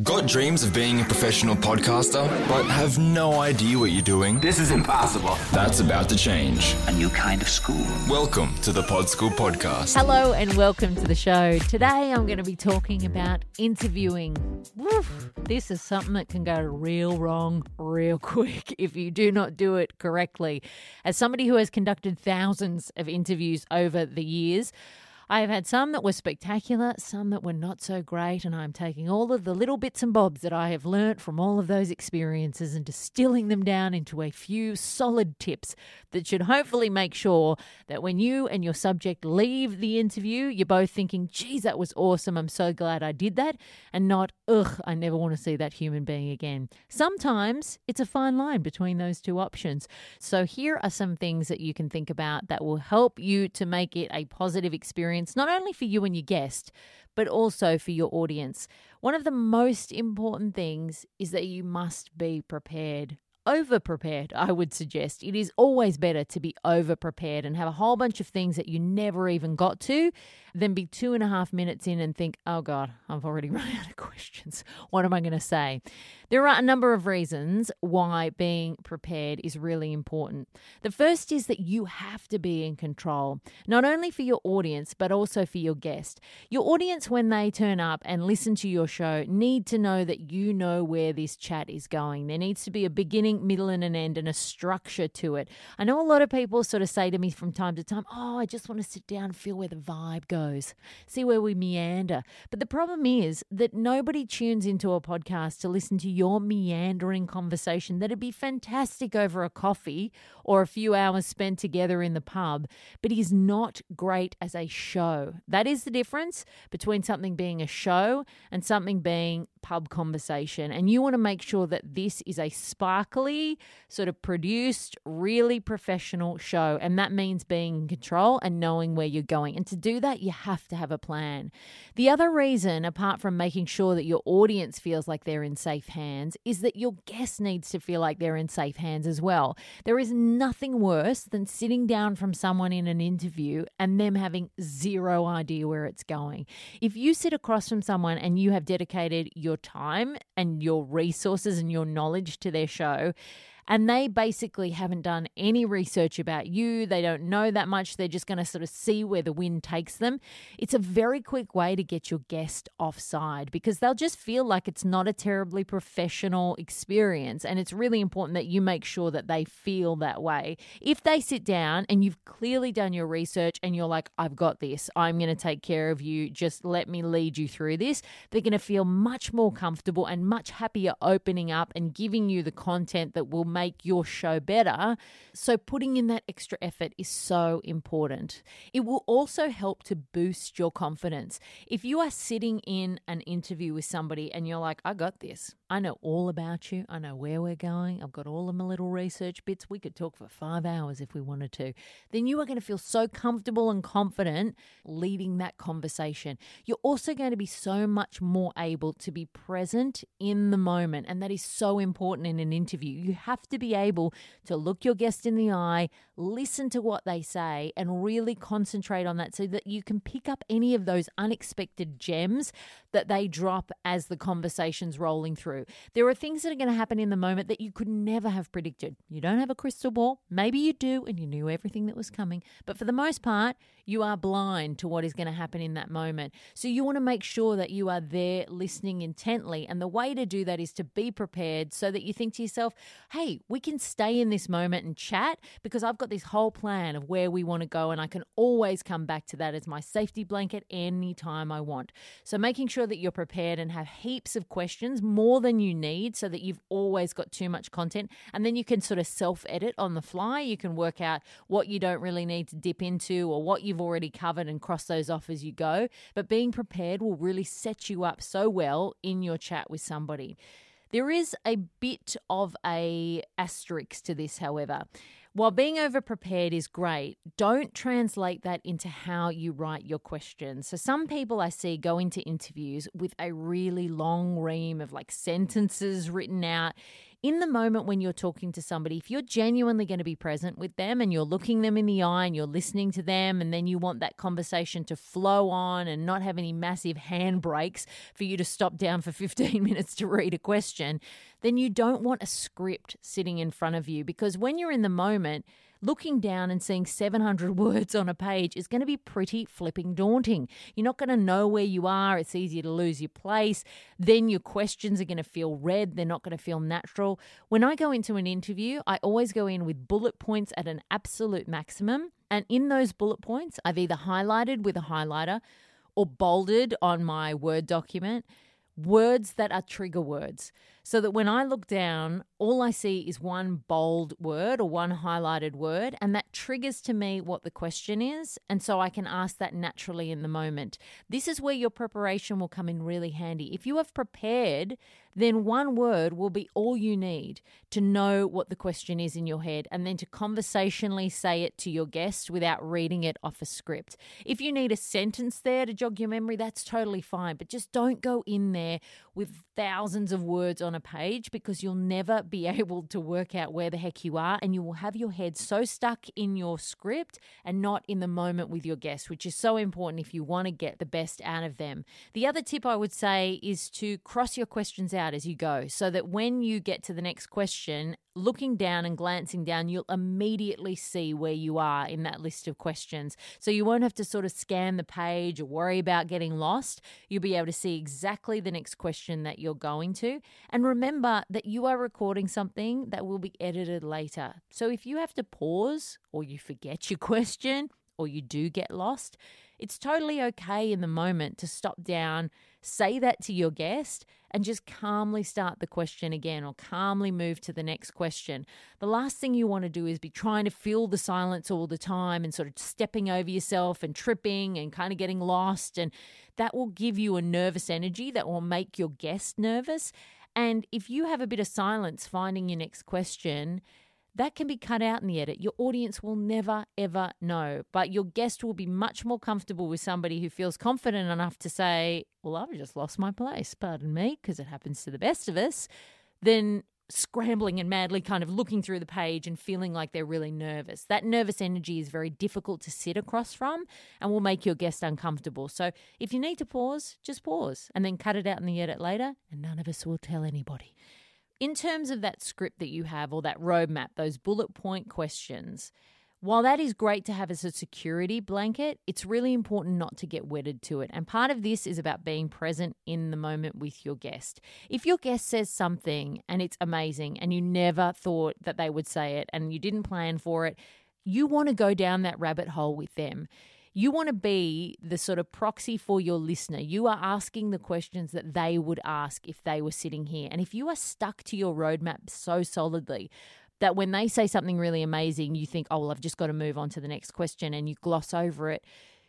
Got dreams of being a professional podcaster, but have no idea what you're doing? This is impossible. That's about to change. A new kind of school. Welcome to the Pod School Podcast. Hello and welcome to the show. Today I'm going to be talking about interviewing. Woof, this is something that can go real wrong real quick if you do not do it correctly. As somebody who has conducted thousands of interviews over the years, I have had some that were spectacular, some that were not so great, and I'm taking all of the little bits and bobs that I have learnt from all of those experiences and distilling them down into a few solid tips that should hopefully make sure that when you and your subject leave the interview, you're both thinking, geez, that was awesome. I'm so glad I did that, and not, ugh, I never want to see that human being again. Sometimes it's a fine line between those two options. So here are some things that you can think about that will help you to make it a positive experience not only for you and your guest, but also for your audience. One of the most important things is that you must be prepared over prepared, I would suggest. It is always better to be over prepared and have a whole bunch of things that you never even got to than be two and a half minutes in and think, oh God, I've already run out of questions. What am I going to say? There are a number of reasons why being prepared is really important. The first is that you have to be in control, not only for your audience, but also for your guest. Your audience, when they turn up and listen to your show, need to know that you know where this chat is going. There needs to be a beginning, middle, and an end and a structure to it. I know a lot of people sort of say to me from time to time, Oh, I just want to sit down and feel where the vibe goes, see where we meander. But the problem is that nobody tunes into a podcast to listen to your meandering conversation that'd be fantastic over a coffee or a few hours spent together in the pub, but is not great as a show. That is the difference between something being a show and something being pub conversation. And you want to make sure that this is a sparkly, sort of produced, really professional show. And that means being in control and knowing where you're going. And to do that, you have to have a plan. The other reason, apart from making sure that your audience feels like they're in safe hands, is that your guest needs to feel like they're in safe hands as well. There is nothing worse than sitting down from someone in an interview and them having zero idea where it's going. If you sit across from someone and you have dedicated your time and your resources and your knowledge to their show, and they basically haven't done any research about you. They don't know that much. They're just going to sort of see where the wind takes them. It's a very quick way to get your guest offside because they'll just feel like it's not a terribly professional experience. And it's really important that you make sure that they feel that way. If they sit down and you've clearly done your research and you're like, I've got this, I'm going to take care of you, just let me lead you through this, they're going to feel much more comfortable and much happier opening up and giving you the content that will make your show better. So, putting in that extra effort is so important. It will also help to boost your confidence. If you are sitting in an interview with somebody and you're like, I got this, I know all about you. I know where we're going. I've got all of my little research bits. We could talk for five hours if we wanted to. Then you are going to feel so comfortable and confident leading that conversation. You're also going to be so much more able to be present in the moment. And that is so important in an interview. You have to be able to look your guest in the eye, listen to what they say, and really concentrate on that so that you can pick up any of those unexpected gems that they drop as the conversation's rolling through. There are things that are going to happen in the moment that you could never have predicted. You don't have a crystal ball. Maybe you do, and you knew everything that was coming. But for the most part, you are blind to what is going to happen in that moment. So you want to make sure that you are there listening intently. And the way to do that is to be prepared so that you think to yourself, hey, we can stay in this moment and chat because I've got this whole plan of where we want to go. And I can always come back to that as my safety blanket anytime I want. So making sure that you're prepared and have heaps of questions, more than you need, so that you've always got too much content. And then you can sort of self edit on the fly. You can work out what you don't really need to dip into or what you've already covered and cross those off as you go. But being prepared will really set you up so well in your chat with somebody. There is a bit of a asterisk to this, however. While being over prepared is great, don't translate that into how you write your questions. So, some people I see go into interviews with a really long ream of like sentences written out in the moment when you're talking to somebody, if you're genuinely going to be present with them and you're looking them in the eye and you're listening to them, and then you want that conversation to flow on and not have any massive handbrakes for you to stop down for 15 minutes to read a question, then you don't want a script sitting in front of you because when you're in the moment, looking down and seeing 700 words on a page is going to be pretty flipping daunting. You're not going to know where you are. It's easy to lose your place. Then your questions are going to feel read. They're not going to feel natural. When I go into an interview, I always go in with bullet points at an absolute maximum. And in those bullet points, I've either highlighted with a highlighter or bolded on my Word document words that are trigger words so that when I look down, all I see is one bold word or one highlighted word, and that triggers to me what the question is. And so I can ask that naturally in the moment. This is where your preparation will come in really handy. If you have prepared, then one word will be all you need to know what the question is in your head and then to conversationally say it to your guest without reading it off a script. If you need a sentence there to jog your memory, that's totally fine, but just don't go in there with thousands of words on a page because you'll never be able to work out where the heck you are and you will have your head so stuck in your script and not in the moment with your guest, which is so important if you want to get the best out of them. The other tip I would say is to cross your questions out as you go so that when you get to the next question looking down and glancing down, you'll immediately see where you are in that list of questions. So you won't have to sort of scan the page or worry about getting lost. You'll be able to see exactly the next question that you're going to. And remember that you are recording something that will be edited later. So if you have to pause or you forget your question or you do get lost, it's totally okay in the moment to stop down, say that to your guest, and just calmly start the question again or calmly move to the next question. The last thing you want to do is be trying to fill the silence all the time and sort of stepping over yourself and tripping and kind of getting lost. And that will give you a nervous energy that will make your guest nervous. And if you have a bit of silence finding your next question, that can be cut out in the edit. Your audience will never, ever know, but your guest will be much more comfortable with somebody who feels confident enough to say, Well, I've just lost my place, pardon me, because it happens to the best of us, than scrambling and madly kind of looking through the page and feeling like they're really nervous. That nervous energy is very difficult to sit across from and will make your guest uncomfortable. So if you need to pause, just pause and then cut it out in the edit later, and none of us will tell anybody. In terms of that script that you have or that roadmap, those bullet point questions, while that is great to have as a security blanket, it's really important not to get wedded to it. And part of this is about being present in the moment with your guest. If your guest says something and it's amazing and you never thought that they would say it and you didn't plan for it, you want to go down that rabbit hole with them. You want to be the sort of proxy for your listener. You are asking the questions that they would ask if they were sitting here. And if you are stuck to your roadmap so solidly, that when they say something really amazing, you think, oh, well, I've just got to move on to the next question and you gloss over it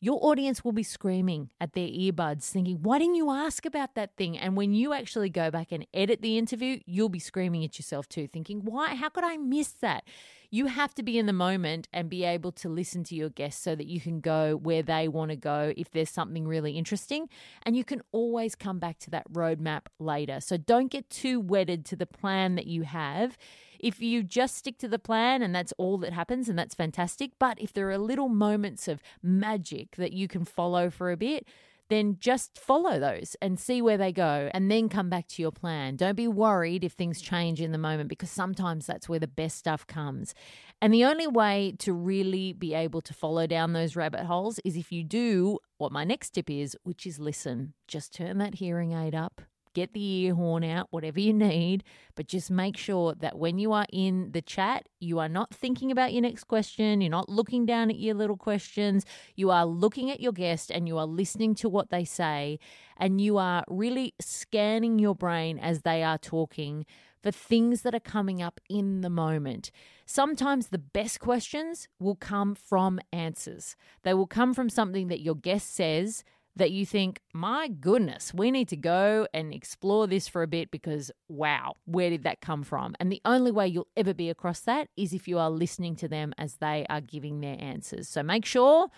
your audience will be screaming at their earbuds, thinking, Why didn't you ask about that thing? And when you actually go back and edit the interview, you'll be screaming at yourself too, thinking, Why? How could I miss that? You have to be in the moment and be able to listen to your guests so that you can go where they want to go if there's something really interesting. And you can always come back to that roadmap later. So don't get too wedded to the plan that you have if you just stick to the plan and that's all that happens, and that's fantastic. But if there are little moments of magic that you can follow for a bit, then just follow those and see where they go and then come back to your plan. Don't be worried if things change in the moment because sometimes that's where the best stuff comes. And the only way to really be able to follow down those rabbit holes is if you do what my next tip is, which is listen. Just turn that hearing aid up get the ear horn out, whatever you need, but just make sure that when you are in the chat, you are not thinking about your next question, you're not looking down at your little questions, you are looking at your guest and you are listening to what they say, and you are really scanning your brain as they are talking for things that are coming up in the moment. Sometimes the best questions will come from answers. They will come from something that your guest says that you think, my goodness, we need to go and explore this for a bit because, wow, where did that come from? And the only way you'll ever be across that is if you are listening to them as they are giving their answers. So make sure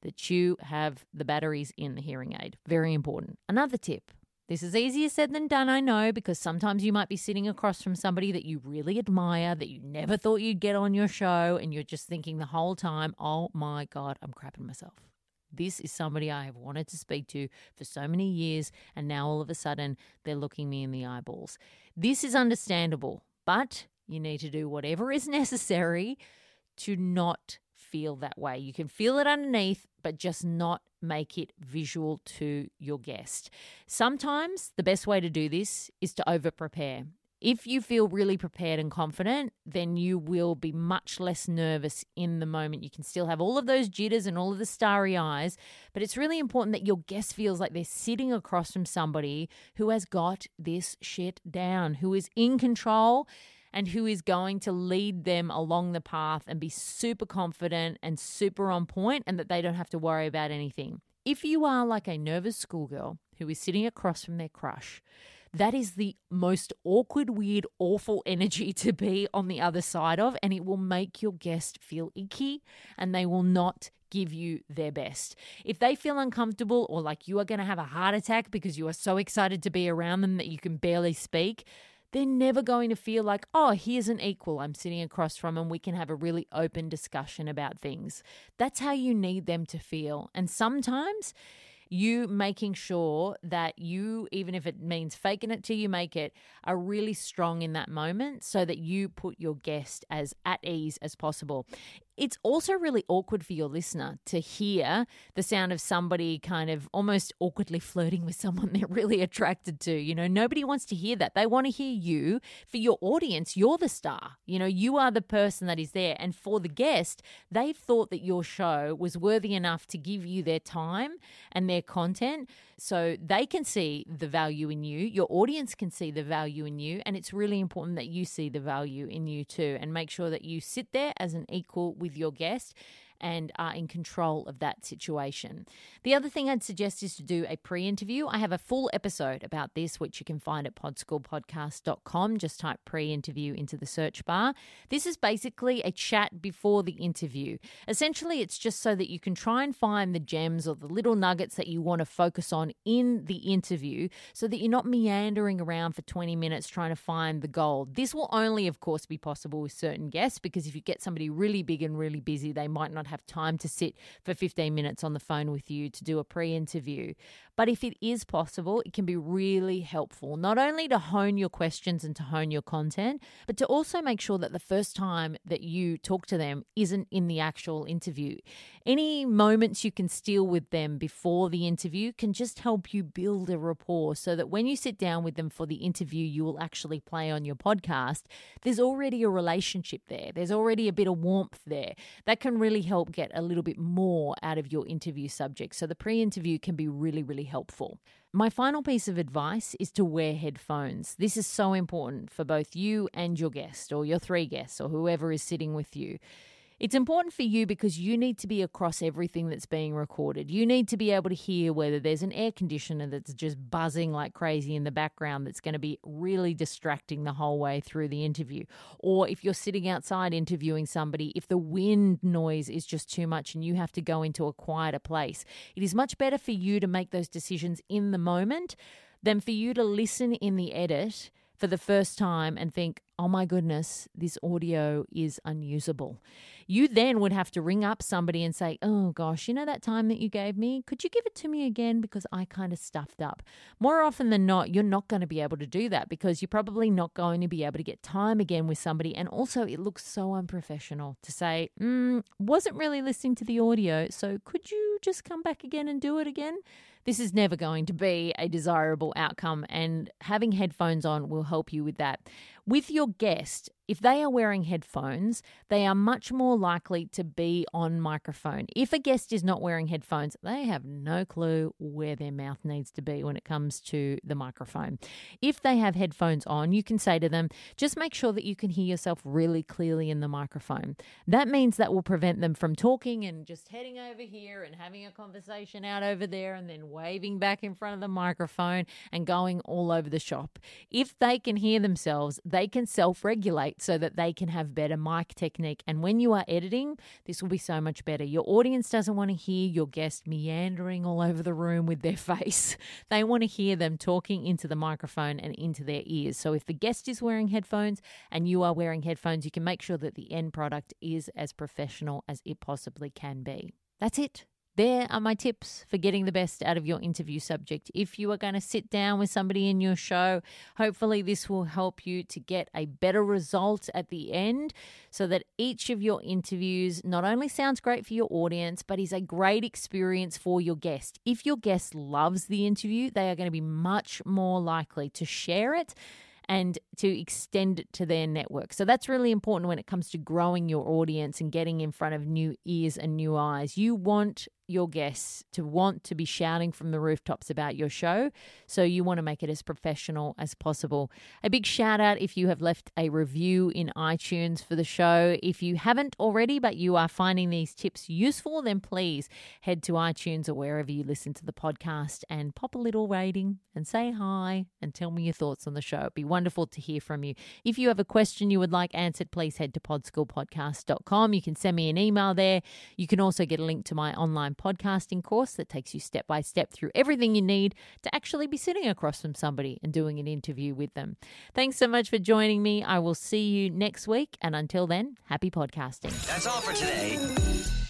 that you have the batteries in the hearing aid. Very important. Another tip This is easier said than done, I know, because sometimes you might be sitting across from somebody that you really admire, that you never thought you'd get on your show, and you're just thinking the whole time, oh my God, I'm crapping myself. This is somebody I have wanted to speak to for so many years, and now all of a sudden they're looking me in the eyeballs. This is understandable, but you need to do whatever is necessary to not feel that way. You can feel it underneath, but just not make it visual to your guest. Sometimes the best way to do this is to over prepare. If you feel really prepared and confident, then you will be much less nervous in the moment. You can still have all of those jitters and all of the starry eyes, but it's really important that your guest feels like they're sitting across from somebody who has got this shit down, who is in control and who is going to lead them along the path and be super confident and super on point and that they don't have to worry about anything. If you are like a nervous schoolgirl who is sitting across from their crush, that is the most awkward, weird, awful energy to be on the other side of, and it will make your guest feel icky and they will not give you their best. If they feel uncomfortable or like you are going to have a heart attack because you are so excited to be around them that you can barely speak, they're never going to feel like, oh, here's an equal I'm sitting across from and we can have a really open discussion about things. That's how you need them to feel. And sometimes you making sure that you, even if it means faking it till you make it, are really strong in that moment so that you put your guest as at ease as possible it's also really awkward for your listener to hear the sound of somebody kind of almost awkwardly flirting with someone they're really attracted to. You know, nobody wants to hear that. They want to hear you. For your audience, you're the star. You know, you are the person that is there. And for the guest, they've thought that your show was worthy enough to give you their time and their content so they can see the value in you. Your audience can see the value in you. And it's really important that you see the value in you too and make sure that you sit there as an equal with your guest and are in control of that situation. The other thing I'd suggest is to do a pre interview. I have a full episode about this, which you can find at podschoolpodcast.com. Just type pre interview into the search bar. This is basically a chat before the interview. Essentially, it's just so that you can try and find the gems or the little nuggets that you want to focus on in the interview so that you're not meandering around for 20 minutes trying to find the gold. This will only, of course, be possible with certain guests because if you get somebody really big and really busy, they might not have have time to sit for 15 minutes on the phone with you to do a pre interview. But if it is possible, it can be really helpful, not only to hone your questions and to hone your content, but to also make sure that the first time that you talk to them isn't in the actual interview. Any moments you can steal with them before the interview can just help you build a rapport so that when you sit down with them for the interview you will actually play on your podcast, there's already a relationship there. There's already a bit of warmth there. That can really help get a little bit more out of your interview subject. So the pre interview can be really, really helpful. My final piece of advice is to wear headphones. This is so important for both you and your guest, or your three guests, or whoever is sitting with you. It's important for you because you need to be across everything that's being recorded. You need to be able to hear whether there's an air conditioner that's just buzzing like crazy in the background that's going to be really distracting the whole way through the interview. Or if you're sitting outside interviewing somebody, if the wind noise is just too much and you have to go into a quieter place. It is much better for you to make those decisions in the moment than for you to listen in the edit for the first time and think, oh my goodness, this audio is unusable. You then would have to ring up somebody and say, oh gosh, you know that time that you gave me? Could you give it to me again? Because I kind of stuffed up. More often than not, you're not going to be able to do that because you're probably not going to be able to get time again with somebody. And also, it looks so unprofessional to say, mm, wasn't really listening to the audio. So could you just come back again and do it again? This is never going to be a desirable outcome, and having headphones on will help you with that. With your guest, if they are wearing headphones, they are much more likely to be on microphone. If a guest is not wearing headphones, they have no clue where their mouth needs to be when it comes to the microphone. If they have headphones on, you can say to them, just make sure that you can hear yourself really clearly in the microphone. That means that will prevent them from talking and just heading over here and having a conversation out over there and then waving back in front of the microphone and going all over the shop. If they can hear themselves, they can self regulate so that they can have better mic technique. And when you are editing, this will be so much better. Your audience doesn't want to hear your guest meandering all over the room with their face. They want to hear them talking into the microphone and into their ears. So if the guest is wearing headphones and you are wearing headphones, you can make sure that the end product is as professional as it possibly can be. That's it. There are my tips for getting the best out of your interview subject. If you are going to sit down with somebody in your show, hopefully this will help you to get a better result at the end so that each of your interviews not only sounds great for your audience, but is a great experience for your guest. If your guest loves the interview, they are going to be much more likely to share it and to extend it to their network. So that's really important when it comes to growing your audience and getting in front of new ears and new eyes. You want your guests to want to be shouting from the rooftops about your show. So you want to make it as professional as possible. A big shout out if you have left a review in iTunes for the show. If you haven't already, but you are finding these tips useful, then please head to iTunes or wherever you listen to the podcast and pop a little rating and say hi and tell me your thoughts on the show. It'd be wonderful to hear from you. If you have a question you would like answered, please head to podschoolpodcast.com. You can send me an email there. You can also get a link to my online podcasting course that takes you step by step through everything you need to actually be sitting across from somebody and doing an interview with them. Thanks so much for joining me. I will see you next week. And until then, happy podcasting. That's all for today.